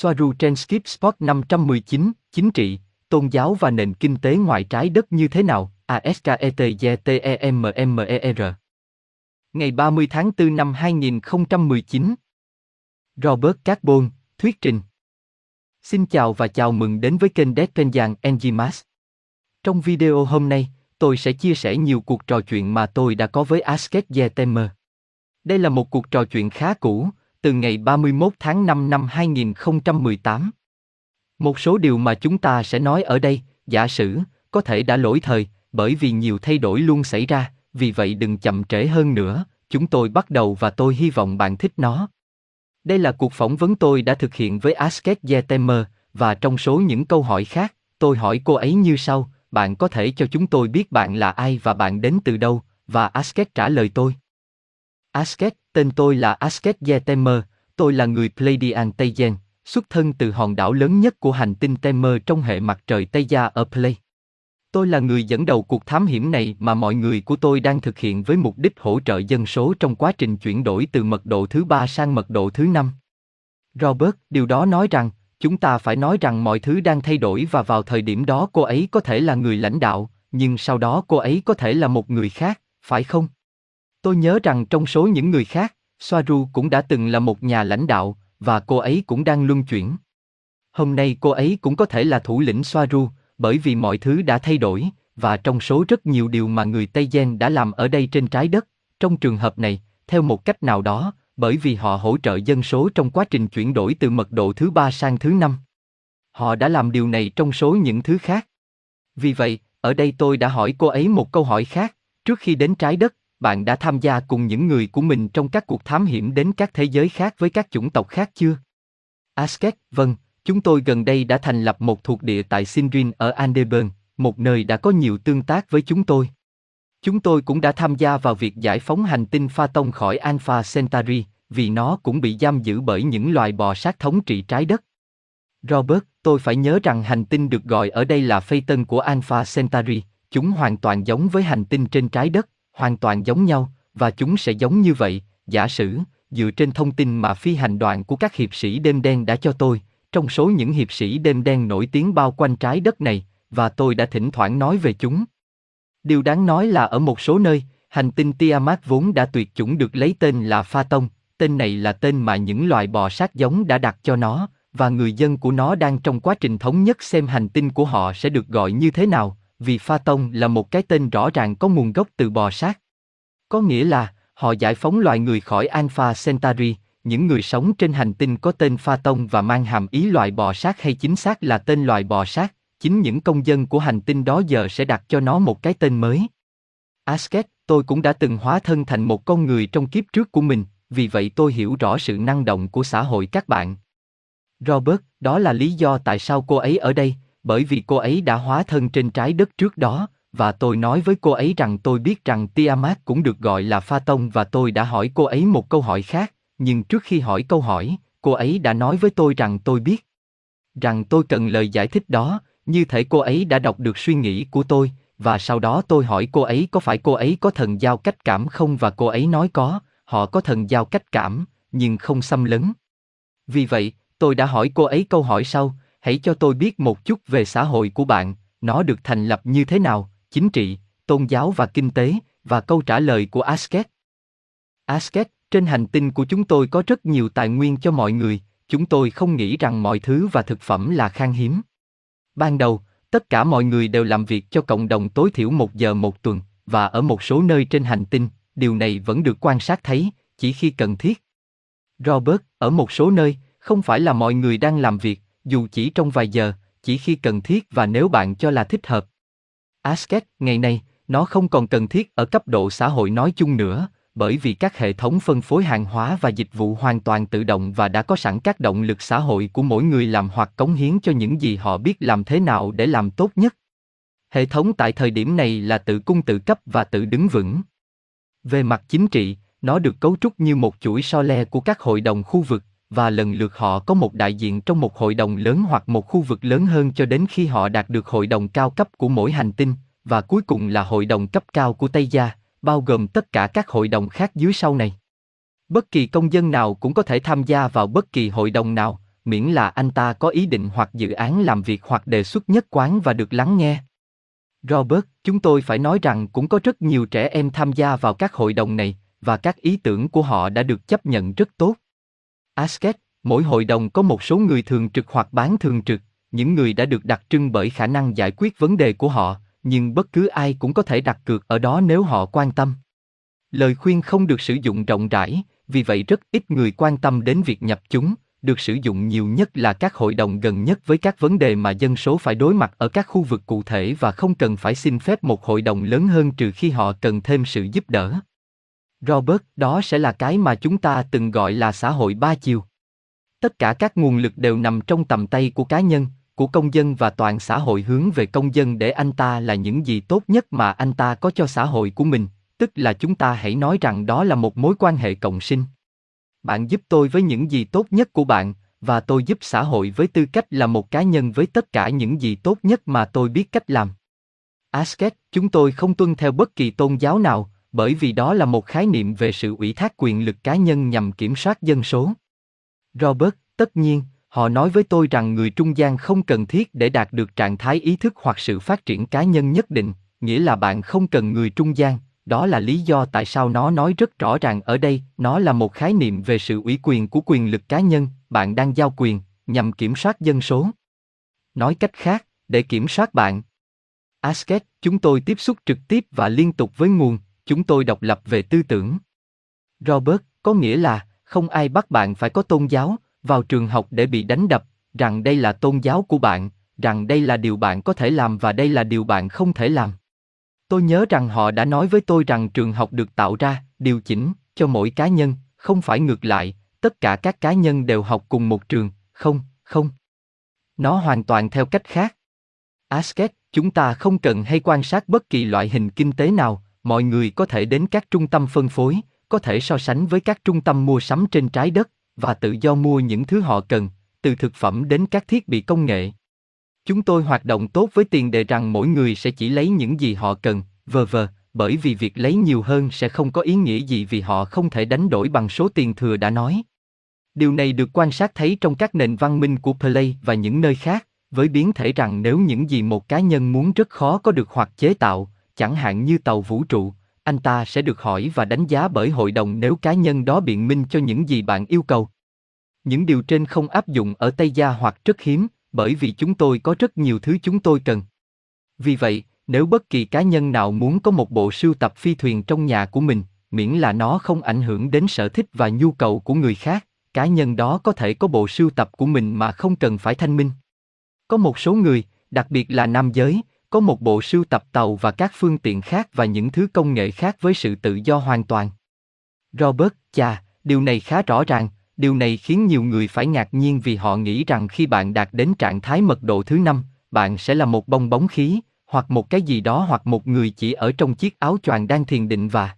Soaru trên Skip Spot 519, chính trị, tôn giáo và nền kinh tế ngoài trái đất như thế nào? ASKETGTEMMER Ngày 30 tháng 4 năm 2019 Robert Carbon, thuyết trình Xin chào và chào mừng đến với kênh Dead Penjang Trong video hôm nay, tôi sẽ chia sẻ nhiều cuộc trò chuyện mà tôi đã có với Asket Yetemer. Đây là một cuộc trò chuyện khá cũ, từ ngày 31 tháng 5 năm 2018. Một số điều mà chúng ta sẽ nói ở đây, giả sử, có thể đã lỗi thời, bởi vì nhiều thay đổi luôn xảy ra, vì vậy đừng chậm trễ hơn nữa, chúng tôi bắt đầu và tôi hy vọng bạn thích nó. Đây là cuộc phỏng vấn tôi đã thực hiện với Asket Yetemer, và trong số những câu hỏi khác, tôi hỏi cô ấy như sau, bạn có thể cho chúng tôi biết bạn là ai và bạn đến từ đâu, và Asket trả lời tôi. Asket, tên tôi là Asket Yetemer, tôi là người Pleiadian Tây Gen, xuất thân từ hòn đảo lớn nhất của hành tinh Temer trong hệ mặt trời Tây Gia ở Plei. Tôi là người dẫn đầu cuộc thám hiểm này mà mọi người của tôi đang thực hiện với mục đích hỗ trợ dân số trong quá trình chuyển đổi từ mật độ thứ ba sang mật độ thứ năm. Robert, điều đó nói rằng, chúng ta phải nói rằng mọi thứ đang thay đổi và vào thời điểm đó cô ấy có thể là người lãnh đạo, nhưng sau đó cô ấy có thể là một người khác, phải không? Tôi nhớ rằng trong số những người khác, Soaru cũng đã từng là một nhà lãnh đạo, và cô ấy cũng đang luân chuyển. Hôm nay cô ấy cũng có thể là thủ lĩnh Soaru, bởi vì mọi thứ đã thay đổi, và trong số rất nhiều điều mà người Tây Gen đã làm ở đây trên trái đất, trong trường hợp này, theo một cách nào đó, bởi vì họ hỗ trợ dân số trong quá trình chuyển đổi từ mật độ thứ ba sang thứ năm. Họ đã làm điều này trong số những thứ khác. Vì vậy, ở đây tôi đã hỏi cô ấy một câu hỏi khác, trước khi đến trái đất, bạn đã tham gia cùng những người của mình trong các cuộc thám hiểm đến các thế giới khác với các chủng tộc khác chưa? Asket, vâng, chúng tôi gần đây đã thành lập một thuộc địa tại Sinrin ở Andeburn, một nơi đã có nhiều tương tác với chúng tôi. Chúng tôi cũng đã tham gia vào việc giải phóng hành tinh Pha Tông khỏi Alpha Centauri, vì nó cũng bị giam giữ bởi những loài bò sát thống trị trái đất. Robert, tôi phải nhớ rằng hành tinh được gọi ở đây là phây tân của Alpha Centauri, chúng hoàn toàn giống với hành tinh trên trái đất, hoàn toàn giống nhau, và chúng sẽ giống như vậy, giả sử, dựa trên thông tin mà phi hành đoàn của các hiệp sĩ đêm đen đã cho tôi, trong số những hiệp sĩ đêm đen nổi tiếng bao quanh trái đất này, và tôi đã thỉnh thoảng nói về chúng. Điều đáng nói là ở một số nơi, hành tinh Tiamat vốn đã tuyệt chủng được lấy tên là Pha Tông, tên này là tên mà những loài bò sát giống đã đặt cho nó, và người dân của nó đang trong quá trình thống nhất xem hành tinh của họ sẽ được gọi như thế nào, vì Pha Tông là một cái tên rõ ràng có nguồn gốc từ bò sát. Có nghĩa là, họ giải phóng loài người khỏi Alpha Centauri, những người sống trên hành tinh có tên Pha Tông và mang hàm ý loài bò sát hay chính xác là tên loài bò sát, chính những công dân của hành tinh đó giờ sẽ đặt cho nó một cái tên mới. Asket, tôi cũng đã từng hóa thân thành một con người trong kiếp trước của mình, vì vậy tôi hiểu rõ sự năng động của xã hội các bạn. Robert, đó là lý do tại sao cô ấy ở đây, bởi vì cô ấy đã hóa thân trên trái đất trước đó, và tôi nói với cô ấy rằng tôi biết rằng Tiamat cũng được gọi là Pha Tông và tôi đã hỏi cô ấy một câu hỏi khác, nhưng trước khi hỏi câu hỏi, cô ấy đã nói với tôi rằng tôi biết. Rằng tôi cần lời giải thích đó, như thể cô ấy đã đọc được suy nghĩ của tôi, và sau đó tôi hỏi cô ấy có phải cô ấy có thần giao cách cảm không và cô ấy nói có, họ có thần giao cách cảm, nhưng không xâm lấn. Vì vậy, tôi đã hỏi cô ấy câu hỏi sau, hãy cho tôi biết một chút về xã hội của bạn, nó được thành lập như thế nào, chính trị, tôn giáo và kinh tế, và câu trả lời của Asket. Asket, trên hành tinh của chúng tôi có rất nhiều tài nguyên cho mọi người, chúng tôi không nghĩ rằng mọi thứ và thực phẩm là khan hiếm. Ban đầu, tất cả mọi người đều làm việc cho cộng đồng tối thiểu một giờ một tuần, và ở một số nơi trên hành tinh, điều này vẫn được quan sát thấy, chỉ khi cần thiết. Robert, ở một số nơi, không phải là mọi người đang làm việc, dù chỉ trong vài giờ, chỉ khi cần thiết và nếu bạn cho là thích hợp. Asket, ngày nay, nó không còn cần thiết ở cấp độ xã hội nói chung nữa, bởi vì các hệ thống phân phối hàng hóa và dịch vụ hoàn toàn tự động và đã có sẵn các động lực xã hội của mỗi người làm hoặc cống hiến cho những gì họ biết làm thế nào để làm tốt nhất. Hệ thống tại thời điểm này là tự cung tự cấp và tự đứng vững. Về mặt chính trị, nó được cấu trúc như một chuỗi so le của các hội đồng khu vực, và lần lượt họ có một đại diện trong một hội đồng lớn hoặc một khu vực lớn hơn cho đến khi họ đạt được hội đồng cao cấp của mỗi hành tinh, và cuối cùng là hội đồng cấp cao của Tây Gia, bao gồm tất cả các hội đồng khác dưới sau này. Bất kỳ công dân nào cũng có thể tham gia vào bất kỳ hội đồng nào, miễn là anh ta có ý định hoặc dự án làm việc hoặc đề xuất nhất quán và được lắng nghe. Robert, chúng tôi phải nói rằng cũng có rất nhiều trẻ em tham gia vào các hội đồng này, và các ý tưởng của họ đã được chấp nhận rất tốt. Asket, mỗi hội đồng có một số người thường trực hoặc bán thường trực, những người đã được đặc trưng bởi khả năng giải quyết vấn đề của họ, nhưng bất cứ ai cũng có thể đặt cược ở đó nếu họ quan tâm. Lời khuyên không được sử dụng rộng rãi, vì vậy rất ít người quan tâm đến việc nhập chúng, được sử dụng nhiều nhất là các hội đồng gần nhất với các vấn đề mà dân số phải đối mặt ở các khu vực cụ thể và không cần phải xin phép một hội đồng lớn hơn trừ khi họ cần thêm sự giúp đỡ. Robert, đó sẽ là cái mà chúng ta từng gọi là xã hội ba chiều. Tất cả các nguồn lực đều nằm trong tầm tay của cá nhân, của công dân và toàn xã hội hướng về công dân để anh ta là những gì tốt nhất mà anh ta có cho xã hội của mình, tức là chúng ta hãy nói rằng đó là một mối quan hệ cộng sinh. Bạn giúp tôi với những gì tốt nhất của bạn, và tôi giúp xã hội với tư cách là một cá nhân với tất cả những gì tốt nhất mà tôi biết cách làm. Asket, chúng tôi không tuân theo bất kỳ tôn giáo nào, bởi vì đó là một khái niệm về sự ủy thác quyền lực cá nhân nhằm kiểm soát dân số. Robert, tất nhiên, họ nói với tôi rằng người trung gian không cần thiết để đạt được trạng thái ý thức hoặc sự phát triển cá nhân nhất định, nghĩa là bạn không cần người trung gian, đó là lý do tại sao nó nói rất rõ ràng ở đây, nó là một khái niệm về sự ủy quyền của quyền lực cá nhân, bạn đang giao quyền, nhằm kiểm soát dân số. Nói cách khác, để kiểm soát bạn. Asket, chúng tôi tiếp xúc trực tiếp và liên tục với nguồn, chúng tôi độc lập về tư tưởng. Robert, có nghĩa là, không ai bắt bạn phải có tôn giáo, vào trường học để bị đánh đập, rằng đây là tôn giáo của bạn, rằng đây là điều bạn có thể làm và đây là điều bạn không thể làm. Tôi nhớ rằng họ đã nói với tôi rằng trường học được tạo ra, điều chỉnh, cho mỗi cá nhân, không phải ngược lại, tất cả các cá nhân đều học cùng một trường, không, không. Nó hoàn toàn theo cách khác. Asket, chúng ta không cần hay quan sát bất kỳ loại hình kinh tế nào, mọi người có thể đến các trung tâm phân phối, có thể so sánh với các trung tâm mua sắm trên trái đất và tự do mua những thứ họ cần, từ thực phẩm đến các thiết bị công nghệ. Chúng tôi hoạt động tốt với tiền đề rằng mỗi người sẽ chỉ lấy những gì họ cần, vờ vờ, bởi vì việc lấy nhiều hơn sẽ không có ý nghĩa gì vì họ không thể đánh đổi bằng số tiền thừa đã nói. Điều này được quan sát thấy trong các nền văn minh của Play và những nơi khác, với biến thể rằng nếu những gì một cá nhân muốn rất khó có được hoặc chế tạo, chẳng hạn như tàu vũ trụ, anh ta sẽ được hỏi và đánh giá bởi hội đồng nếu cá nhân đó biện minh cho những gì bạn yêu cầu. Những điều trên không áp dụng ở Tây Gia hoặc rất hiếm, bởi vì chúng tôi có rất nhiều thứ chúng tôi cần. Vì vậy, nếu bất kỳ cá nhân nào muốn có một bộ sưu tập phi thuyền trong nhà của mình, miễn là nó không ảnh hưởng đến sở thích và nhu cầu của người khác, cá nhân đó có thể có bộ sưu tập của mình mà không cần phải thanh minh. Có một số người, đặc biệt là nam giới, có một bộ sưu tập tàu và các phương tiện khác và những thứ công nghệ khác với sự tự do hoàn toàn. Robert, chà, điều này khá rõ ràng, điều này khiến nhiều người phải ngạc nhiên vì họ nghĩ rằng khi bạn đạt đến trạng thái mật độ thứ năm, bạn sẽ là một bong bóng khí, hoặc một cái gì đó hoặc một người chỉ ở trong chiếc áo choàng đang thiền định và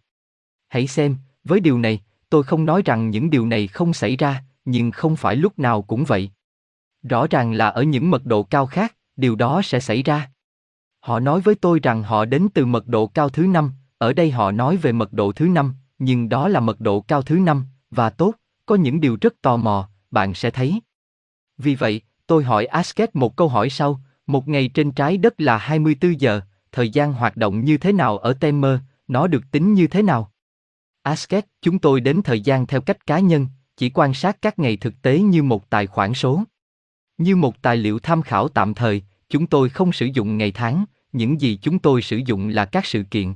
hãy xem với điều này tôi không nói rằng những điều này không xảy ra nhưng không phải lúc nào cũng vậy rõ ràng là ở những mật độ cao khác điều đó sẽ xảy ra họ nói với tôi rằng họ đến từ mật độ cao thứ năm ở đây họ nói về mật độ thứ năm nhưng đó là mật độ cao thứ năm và tốt có những điều rất tò mò bạn sẽ thấy vì vậy tôi hỏi asket một câu hỏi sau một ngày trên trái đất là 24 giờ, thời gian hoạt động như thế nào ở Temer, nó được tính như thế nào? Asket, chúng tôi đến thời gian theo cách cá nhân, chỉ quan sát các ngày thực tế như một tài khoản số. Như một tài liệu tham khảo tạm thời, chúng tôi không sử dụng ngày tháng, những gì chúng tôi sử dụng là các sự kiện.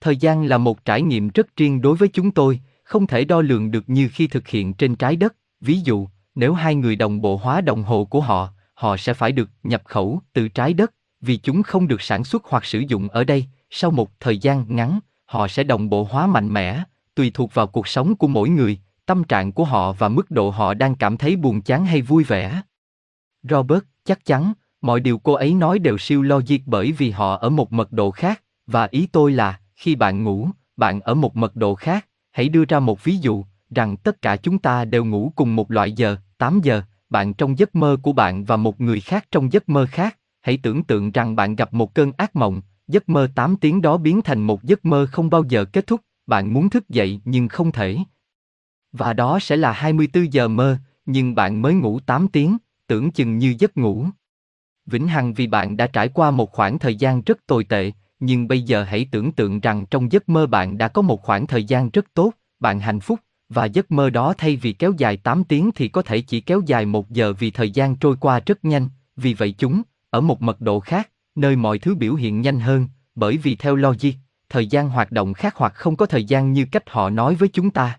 Thời gian là một trải nghiệm rất riêng đối với chúng tôi, không thể đo lường được như khi thực hiện trên trái đất. Ví dụ, nếu hai người đồng bộ hóa đồng hồ của họ, họ sẽ phải được nhập khẩu từ trái đất, vì chúng không được sản xuất hoặc sử dụng ở đây, sau một thời gian ngắn, họ sẽ đồng bộ hóa mạnh mẽ, tùy thuộc vào cuộc sống của mỗi người, tâm trạng của họ và mức độ họ đang cảm thấy buồn chán hay vui vẻ. Robert, chắc chắn, mọi điều cô ấy nói đều siêu logic bởi vì họ ở một mật độ khác, và ý tôi là, khi bạn ngủ, bạn ở một mật độ khác, hãy đưa ra một ví dụ, rằng tất cả chúng ta đều ngủ cùng một loại giờ, 8 giờ, bạn trong giấc mơ của bạn và một người khác trong giấc mơ khác, hãy tưởng tượng rằng bạn gặp một cơn ác mộng, giấc mơ 8 tiếng đó biến thành một giấc mơ không bao giờ kết thúc, bạn muốn thức dậy nhưng không thể. Và đó sẽ là 24 giờ mơ, nhưng bạn mới ngủ 8 tiếng, tưởng chừng như giấc ngủ. Vĩnh Hằng vì bạn đã trải qua một khoảng thời gian rất tồi tệ, nhưng bây giờ hãy tưởng tượng rằng trong giấc mơ bạn đã có một khoảng thời gian rất tốt, bạn hạnh phúc, và giấc mơ đó thay vì kéo dài 8 tiếng thì có thể chỉ kéo dài một giờ vì thời gian trôi qua rất nhanh, vì vậy chúng, ở một mật độ khác, nơi mọi thứ biểu hiện nhanh hơn, bởi vì theo logic, thời gian hoạt động khác hoặc không có thời gian như cách họ nói với chúng ta.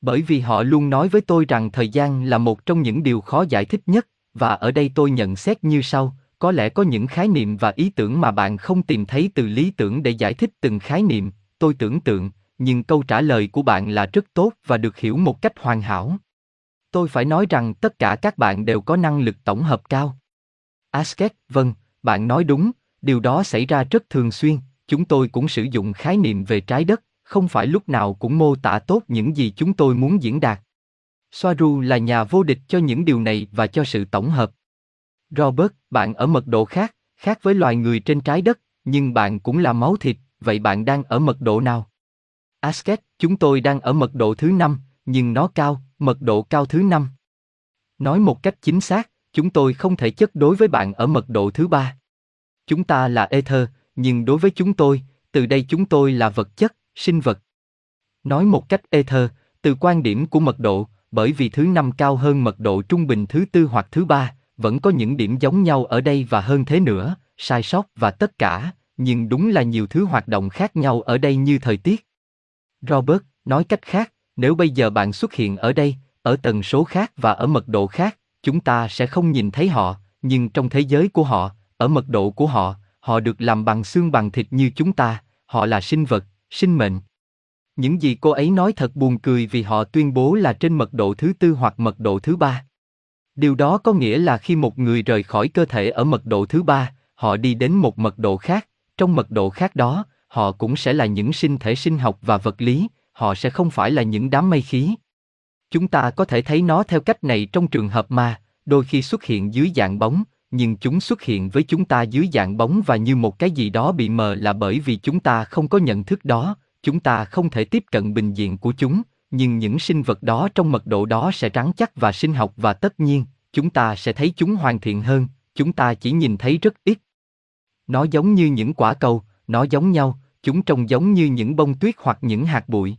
Bởi vì họ luôn nói với tôi rằng thời gian là một trong những điều khó giải thích nhất, và ở đây tôi nhận xét như sau, có lẽ có những khái niệm và ý tưởng mà bạn không tìm thấy từ lý tưởng để giải thích từng khái niệm, tôi tưởng tượng, nhưng câu trả lời của bạn là rất tốt và được hiểu một cách hoàn hảo. Tôi phải nói rằng tất cả các bạn đều có năng lực tổng hợp cao. Asket, vâng, bạn nói đúng, điều đó xảy ra rất thường xuyên, chúng tôi cũng sử dụng khái niệm về trái đất, không phải lúc nào cũng mô tả tốt những gì chúng tôi muốn diễn đạt. Soaru là nhà vô địch cho những điều này và cho sự tổng hợp. Robert, bạn ở mật độ khác, khác với loài người trên trái đất, nhưng bạn cũng là máu thịt, vậy bạn đang ở mật độ nào? Asket, chúng tôi đang ở mật độ thứ năm, nhưng nó cao, mật độ cao thứ năm. Nói một cách chính xác, chúng tôi không thể chất đối với bạn ở mật độ thứ ba. Chúng ta là ether, nhưng đối với chúng tôi, từ đây chúng tôi là vật chất, sinh vật. Nói một cách ether, từ quan điểm của mật độ, bởi vì thứ năm cao hơn mật độ trung bình thứ tư hoặc thứ ba, vẫn có những điểm giống nhau ở đây và hơn thế nữa, sai sót và tất cả, nhưng đúng là nhiều thứ hoạt động khác nhau ở đây như thời tiết. Robert, nói cách khác, nếu bây giờ bạn xuất hiện ở đây, ở tần số khác và ở mật độ khác, chúng ta sẽ không nhìn thấy họ, nhưng trong thế giới của họ, ở mật độ của họ, họ được làm bằng xương bằng thịt như chúng ta, họ là sinh vật, sinh mệnh. Những gì cô ấy nói thật buồn cười vì họ tuyên bố là trên mật độ thứ tư hoặc mật độ thứ ba. Điều đó có nghĩa là khi một người rời khỏi cơ thể ở mật độ thứ ba, họ đi đến một mật độ khác, trong mật độ khác đó, họ cũng sẽ là những sinh thể sinh học và vật lý, họ sẽ không phải là những đám mây khí. Chúng ta có thể thấy nó theo cách này trong trường hợp ma, đôi khi xuất hiện dưới dạng bóng, nhưng chúng xuất hiện với chúng ta dưới dạng bóng và như một cái gì đó bị mờ là bởi vì chúng ta không có nhận thức đó, chúng ta không thể tiếp cận bình diện của chúng, nhưng những sinh vật đó trong mật độ đó sẽ rắn chắc và sinh học và tất nhiên, chúng ta sẽ thấy chúng hoàn thiện hơn, chúng ta chỉ nhìn thấy rất ít. Nó giống như những quả cầu, nó giống nhau, chúng trông giống như những bông tuyết hoặc những hạt bụi.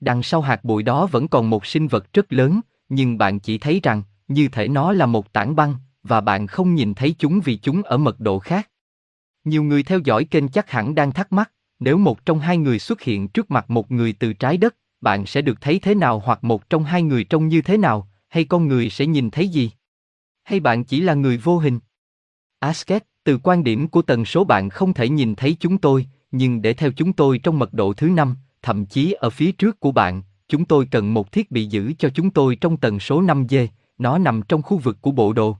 Đằng sau hạt bụi đó vẫn còn một sinh vật rất lớn, nhưng bạn chỉ thấy rằng, như thể nó là một tảng băng, và bạn không nhìn thấy chúng vì chúng ở mật độ khác. Nhiều người theo dõi kênh chắc hẳn đang thắc mắc, nếu một trong hai người xuất hiện trước mặt một người từ trái đất, bạn sẽ được thấy thế nào hoặc một trong hai người trông như thế nào, hay con người sẽ nhìn thấy gì? Hay bạn chỉ là người vô hình? Asket, từ quan điểm của tần số bạn không thể nhìn thấy chúng tôi, nhưng để theo chúng tôi trong mật độ thứ năm, thậm chí ở phía trước của bạn, chúng tôi cần một thiết bị giữ cho chúng tôi trong tần số 5G, nó nằm trong khu vực của bộ đồ.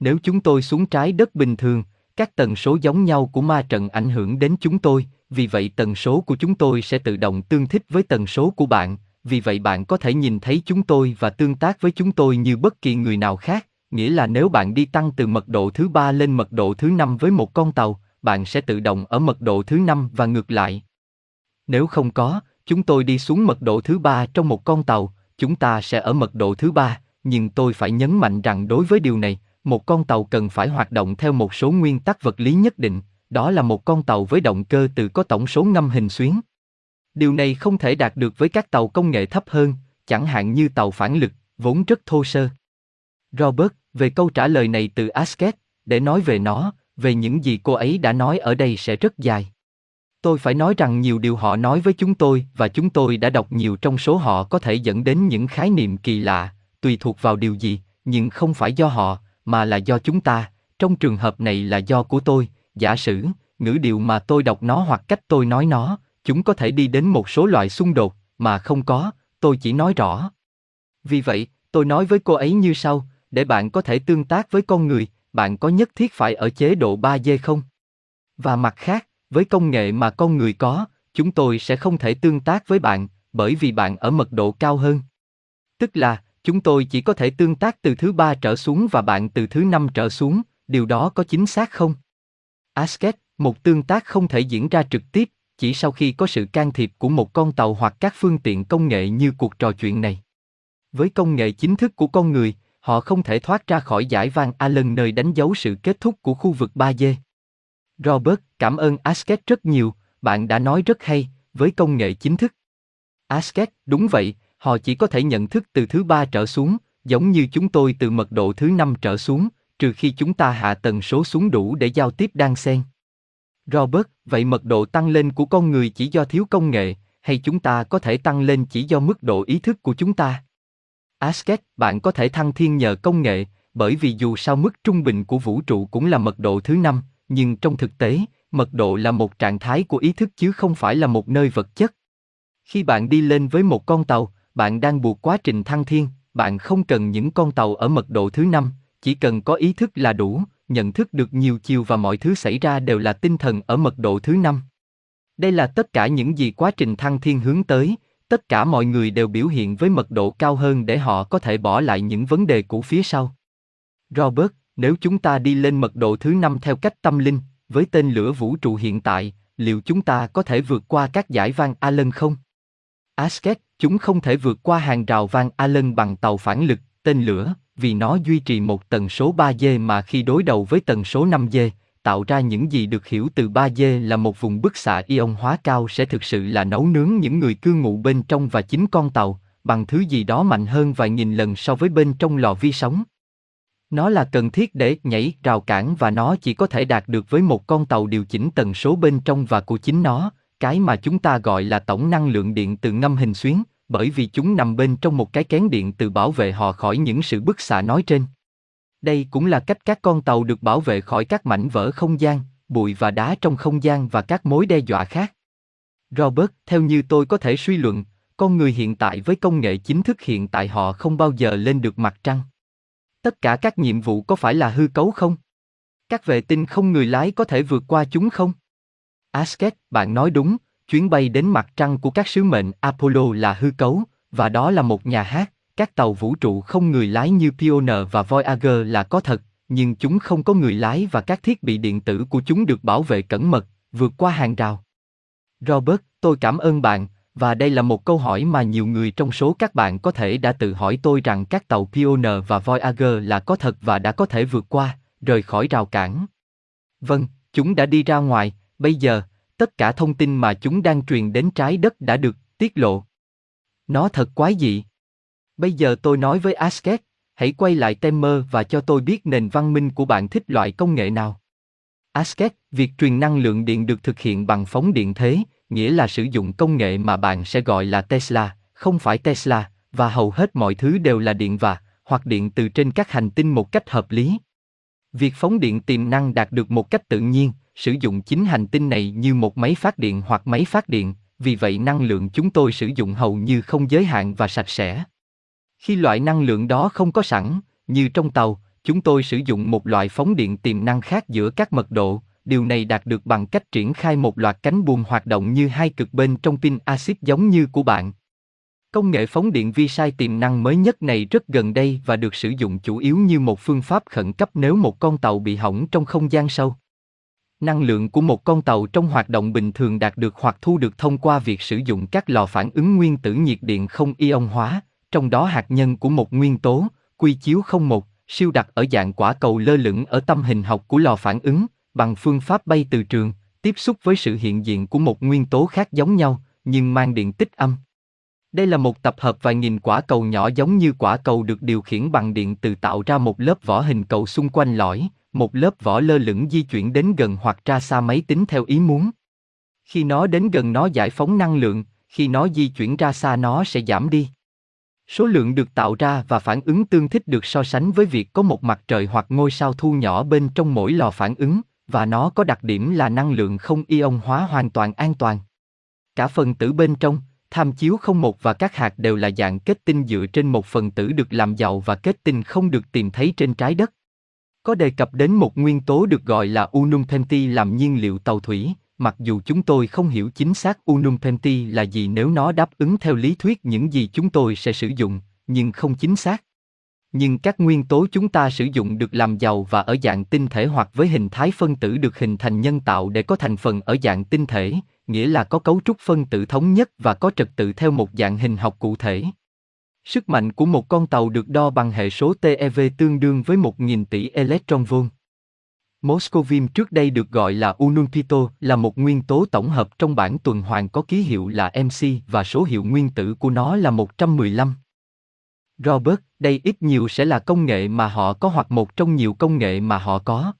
Nếu chúng tôi xuống trái đất bình thường, các tần số giống nhau của ma trận ảnh hưởng đến chúng tôi, vì vậy tần số của chúng tôi sẽ tự động tương thích với tần số của bạn, vì vậy bạn có thể nhìn thấy chúng tôi và tương tác với chúng tôi như bất kỳ người nào khác, nghĩa là nếu bạn đi tăng từ mật độ thứ ba lên mật độ thứ năm với một con tàu, bạn sẽ tự động ở mật độ thứ năm và ngược lại. Nếu không có, chúng tôi đi xuống mật độ thứ ba trong một con tàu, chúng ta sẽ ở mật độ thứ ba, nhưng tôi phải nhấn mạnh rằng đối với điều này, một con tàu cần phải hoạt động theo một số nguyên tắc vật lý nhất định, đó là một con tàu với động cơ từ có tổng số ngâm hình xuyến. Điều này không thể đạt được với các tàu công nghệ thấp hơn, chẳng hạn như tàu phản lực, vốn rất thô sơ. Robert, về câu trả lời này từ Asket, để nói về nó, về những gì cô ấy đã nói ở đây sẽ rất dài. Tôi phải nói rằng nhiều điều họ nói với chúng tôi và chúng tôi đã đọc nhiều trong số họ có thể dẫn đến những khái niệm kỳ lạ, tùy thuộc vào điều gì, nhưng không phải do họ, mà là do chúng ta, trong trường hợp này là do của tôi, giả sử, ngữ điệu mà tôi đọc nó hoặc cách tôi nói nó, chúng có thể đi đến một số loại xung đột, mà không có, tôi chỉ nói rõ. Vì vậy, tôi nói với cô ấy như sau, để bạn có thể tương tác với con người, bạn có nhất thiết phải ở chế độ 3D không? Và mặt khác, với công nghệ mà con người có, chúng tôi sẽ không thể tương tác với bạn, bởi vì bạn ở mật độ cao hơn. Tức là, chúng tôi chỉ có thể tương tác từ thứ ba trở xuống và bạn từ thứ năm trở xuống, điều đó có chính xác không? Asket, một tương tác không thể diễn ra trực tiếp, chỉ sau khi có sự can thiệp của một con tàu hoặc các phương tiện công nghệ như cuộc trò chuyện này. Với công nghệ chính thức của con người, họ không thể thoát ra khỏi giải Van Allen nơi đánh dấu sự kết thúc của khu vực 3D. Robert, cảm ơn Asket rất nhiều, bạn đã nói rất hay, với công nghệ chính thức. Asket, đúng vậy, họ chỉ có thể nhận thức từ thứ ba trở xuống, giống như chúng tôi từ mật độ thứ năm trở xuống, trừ khi chúng ta hạ tần số xuống đủ để giao tiếp đan xen. Robert, vậy mật độ tăng lên của con người chỉ do thiếu công nghệ, hay chúng ta có thể tăng lên chỉ do mức độ ý thức của chúng ta? Asket, bạn có thể thăng thiên nhờ công nghệ, bởi vì dù sao mức trung bình của vũ trụ cũng là mật độ thứ năm, nhưng trong thực tế, mật độ là một trạng thái của ý thức chứ không phải là một nơi vật chất. Khi bạn đi lên với một con tàu, bạn đang buộc quá trình thăng thiên, bạn không cần những con tàu ở mật độ thứ năm, chỉ cần có ý thức là đủ, nhận thức được nhiều chiều và mọi thứ xảy ra đều là tinh thần ở mật độ thứ năm. Đây là tất cả những gì quá trình thăng thiên hướng tới, tất cả mọi người đều biểu hiện với mật độ cao hơn để họ có thể bỏ lại những vấn đề cũ phía sau. Robert, nếu chúng ta đi lên mật độ thứ năm theo cách tâm linh, với tên lửa vũ trụ hiện tại, liệu chúng ta có thể vượt qua các giải Van Allen không? Asket, chúng không thể vượt qua hàng rào Van Allen bằng tàu phản lực, tên lửa, vì nó duy trì một tần số 3G mà khi đối đầu với tần số 5G, tạo ra những gì được hiểu từ 3G là một vùng bức xạ ion hóa cao sẽ thực sự là nấu nướng những người cư ngụ bên trong và chính con tàu, bằng thứ gì đó mạnh hơn vài nghìn lần so với bên trong lò vi sóng. Nó là cần thiết để nhảy rào cản và nó chỉ có thể đạt được với một con tàu điều chỉnh tần số bên trong và của chính nó, cái mà chúng ta gọi là tổng năng lượng điện từ ngâm hình xuyến, bởi vì chúng nằm bên trong một cái kén điện từ bảo vệ họ khỏi những sự bức xạ nói trên. Đây cũng là cách các con tàu được bảo vệ khỏi các mảnh vỡ không gian, bụi và đá trong không gian và các mối đe dọa khác. Robert, theo như tôi có thể suy luận, con người hiện tại với công nghệ chính thức hiện tại họ không bao giờ lên được mặt trăng. Tất cả các nhiệm vụ có phải là hư cấu không? Các vệ tinh không người lái có thể vượt qua chúng không? Asket, bạn nói đúng, chuyến bay đến mặt trăng của các sứ mệnh Apollo là hư cấu, và đó là một nhà hát. Các tàu vũ trụ không người lái như Pioneer và Voyager là có thật, nhưng chúng không có người lái và các thiết bị điện tử của chúng được bảo vệ cẩn mật, vượt qua hàng rào. Robert, tôi cảm ơn bạn, và đây là một câu hỏi mà nhiều người trong số các bạn có thể đã tự hỏi tôi rằng các tàu Pioneer và Voyager là có thật và đã có thể vượt qua, rời khỏi rào cản. Vâng, chúng đã đi ra ngoài, bây giờ, tất cả thông tin mà chúng đang truyền đến trái đất đã được tiết lộ. Nó thật quái dị. Bây giờ tôi nói với Asket, hãy quay lại Temer và cho tôi biết nền văn minh của bạn thích loại công nghệ nào. Asket, việc truyền năng lượng điện được thực hiện bằng phóng điện thế, nghĩa là sử dụng công nghệ mà bạn sẽ gọi là Tesla, không phải Tesla, và hầu hết mọi thứ đều là điện và, hoặc điện từ trên các hành tinh một cách hợp lý. Việc phóng điện tiềm năng đạt được một cách tự nhiên, sử dụng chính hành tinh này như một máy phát điện hoặc máy phát điện, vì vậy năng lượng chúng tôi sử dụng hầu như không giới hạn và sạch sẽ. Khi loại năng lượng đó không có sẵn, như trong tàu, chúng tôi sử dụng một loại phóng điện tiềm năng khác giữa các mật độ, điều này đạt được bằng cách triển khai một loạt cánh buồm hoạt động như hai cực bên trong pin axit giống như của bạn. Công nghệ phóng điện vi sai tiềm năng mới nhất này rất gần đây và được sử dụng chủ yếu như một phương pháp khẩn cấp nếu một con tàu bị hỏng trong không gian sâu. Năng lượng của một con tàu trong hoạt động bình thường đạt được hoặc thu được thông qua việc sử dụng các lò phản ứng nguyên tử nhiệt điện không ion hóa, trong đó hạt nhân của một nguyên tố, quy chiếu không một, siêu đặc ở dạng quả cầu lơ lửng ở tâm hình học của lò phản ứng, bằng phương pháp bay từ trường, tiếp xúc với sự hiện diện của một nguyên tố khác giống nhau, nhưng mang điện tích âm. Đây là một tập hợp vài nghìn quả cầu nhỏ giống như quả cầu được điều khiển bằng điện từ tạo ra một lớp vỏ hình cầu xung quanh lõi, một lớp vỏ lơ lửng di chuyển đến gần hoặc ra xa máy tính theo ý muốn. Khi nó đến gần nó giải phóng năng lượng, khi nó di chuyển ra xa nó sẽ giảm đi. Số lượng được tạo ra và phản ứng tương thích được so sánh với việc có một mặt trời hoặc ngôi sao thu nhỏ bên trong mỗi lò phản ứng, và nó có đặc điểm là năng lượng không ion hóa hoàn toàn an toàn. Cả phần tử bên trong, tham chiếu không một và các hạt đều là dạng kết tinh dựa trên một phần tử được làm giàu và kết tinh không được tìm thấy trên trái đất. Có đề cập đến một nguyên tố được gọi là unum penti làm nhiên liệu tàu thủy, mặc dù chúng tôi không hiểu chính xác unum penti là gì nếu nó đáp ứng theo lý thuyết những gì chúng tôi sẽ sử dụng, nhưng không chính xác. Nhưng các nguyên tố chúng ta sử dụng được làm giàu và ở dạng tinh thể hoặc với hình thái phân tử được hình thành nhân tạo để có thành phần ở dạng tinh thể, nghĩa là có cấu trúc phân tử thống nhất và có trật tự theo một dạng hình học cụ thể. Sức mạnh của một con tàu được đo bằng hệ số TeV tương đương với 1.000 tỷ electron volt. Moscovim trước đây được gọi là Ununpito là một nguyên tố tổng hợp trong bảng tuần hoàn có ký hiệu là MC và số hiệu nguyên tử của nó là 115. Robert, đây ít nhiều sẽ là công nghệ mà họ có hoặc một trong nhiều công nghệ mà họ có.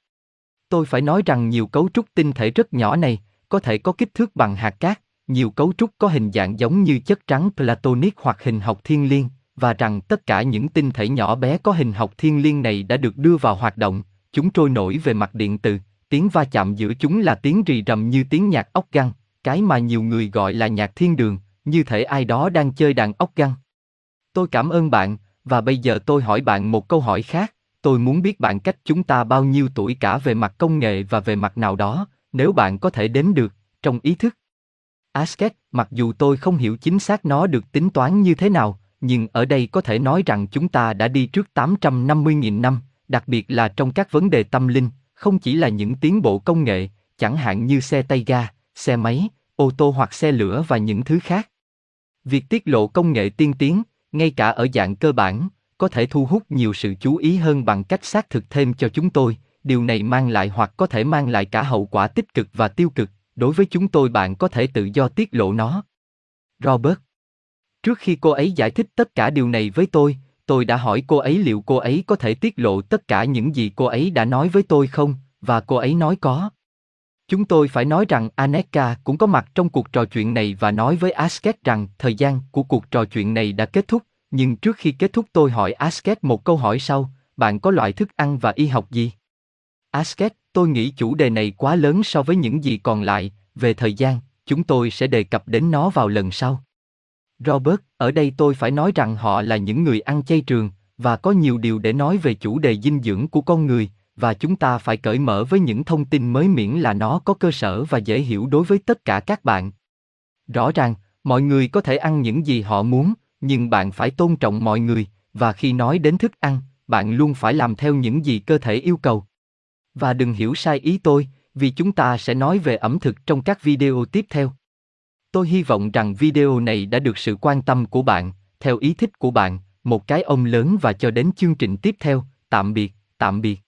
Tôi phải nói rằng nhiều cấu trúc tinh thể rất nhỏ này, có thể có kích thước bằng hạt cát, nhiều cấu trúc có hình dạng giống như chất trắng platonic hoặc hình học thiên liêng, và rằng tất cả những tinh thể nhỏ bé có hình học thiên liêng này đã được đưa vào hoạt động, chúng trôi nổi về mặt điện từ, tiếng va chạm giữa chúng là tiếng rì rầm như tiếng nhạc ốc găng, cái mà nhiều người gọi là nhạc thiên đường, như thể ai đó đang chơi đàn ốc găng. Tôi cảm ơn bạn, và bây giờ tôi hỏi bạn một câu hỏi khác, tôi muốn biết bạn cách chúng ta bao nhiêu tuổi cả về mặt công nghệ và về mặt nào đó, nếu bạn có thể đếm được, trong ý thức. Asket, mặc dù tôi không hiểu chính xác nó được tính toán như thế nào, nhưng ở đây có thể nói rằng chúng ta đã đi trước 850.000 năm, đặc biệt là trong các vấn đề tâm linh, không chỉ là những tiến bộ công nghệ, chẳng hạn như xe tay ga, xe máy, ô tô hoặc xe lửa và những thứ khác. Việc tiết lộ công nghệ tiên tiến, ngay cả ở dạng cơ bản, có thể thu hút nhiều sự chú ý hơn bằng cách xác thực thêm cho chúng tôi, điều này mang lại hoặc có thể mang lại cả hậu quả tích cực và tiêu cực, đối với chúng tôi bạn có thể tự do tiết lộ nó. Robert Trước khi cô ấy giải thích tất cả điều này với tôi, tôi đã hỏi cô ấy liệu cô ấy có thể tiết lộ tất cả những gì cô ấy đã nói với tôi không, và cô ấy nói có. Chúng tôi phải nói rằng Aneka cũng có mặt trong cuộc trò chuyện này và nói với Asket rằng thời gian của cuộc trò chuyện này đã kết thúc, nhưng trước khi kết thúc tôi hỏi Asket một câu hỏi sau, bạn có loại thức ăn và y học gì? Asket, tôi nghĩ chủ đề này quá lớn so với những gì còn lại, về thời gian, chúng tôi sẽ đề cập đến nó vào lần sau. Robert, ở đây tôi phải nói rằng họ là những người ăn chay trường, và có nhiều điều để nói về chủ đề dinh dưỡng của con người, và chúng ta phải cởi mở với những thông tin mới miễn là nó có cơ sở và dễ hiểu đối với tất cả các bạn. Rõ ràng, mọi người có thể ăn những gì họ muốn, nhưng bạn phải tôn trọng mọi người, và khi nói đến thức ăn, bạn luôn phải làm theo những gì cơ thể yêu cầu. Và đừng hiểu sai ý tôi, vì chúng ta sẽ nói về ẩm thực trong các video tiếp theo. Tôi hy vọng rằng video này đã được sự quan tâm của bạn, theo ý thích của bạn, một cái ông lớn và cho đến chương trình tiếp theo, tạm biệt, tạm biệt.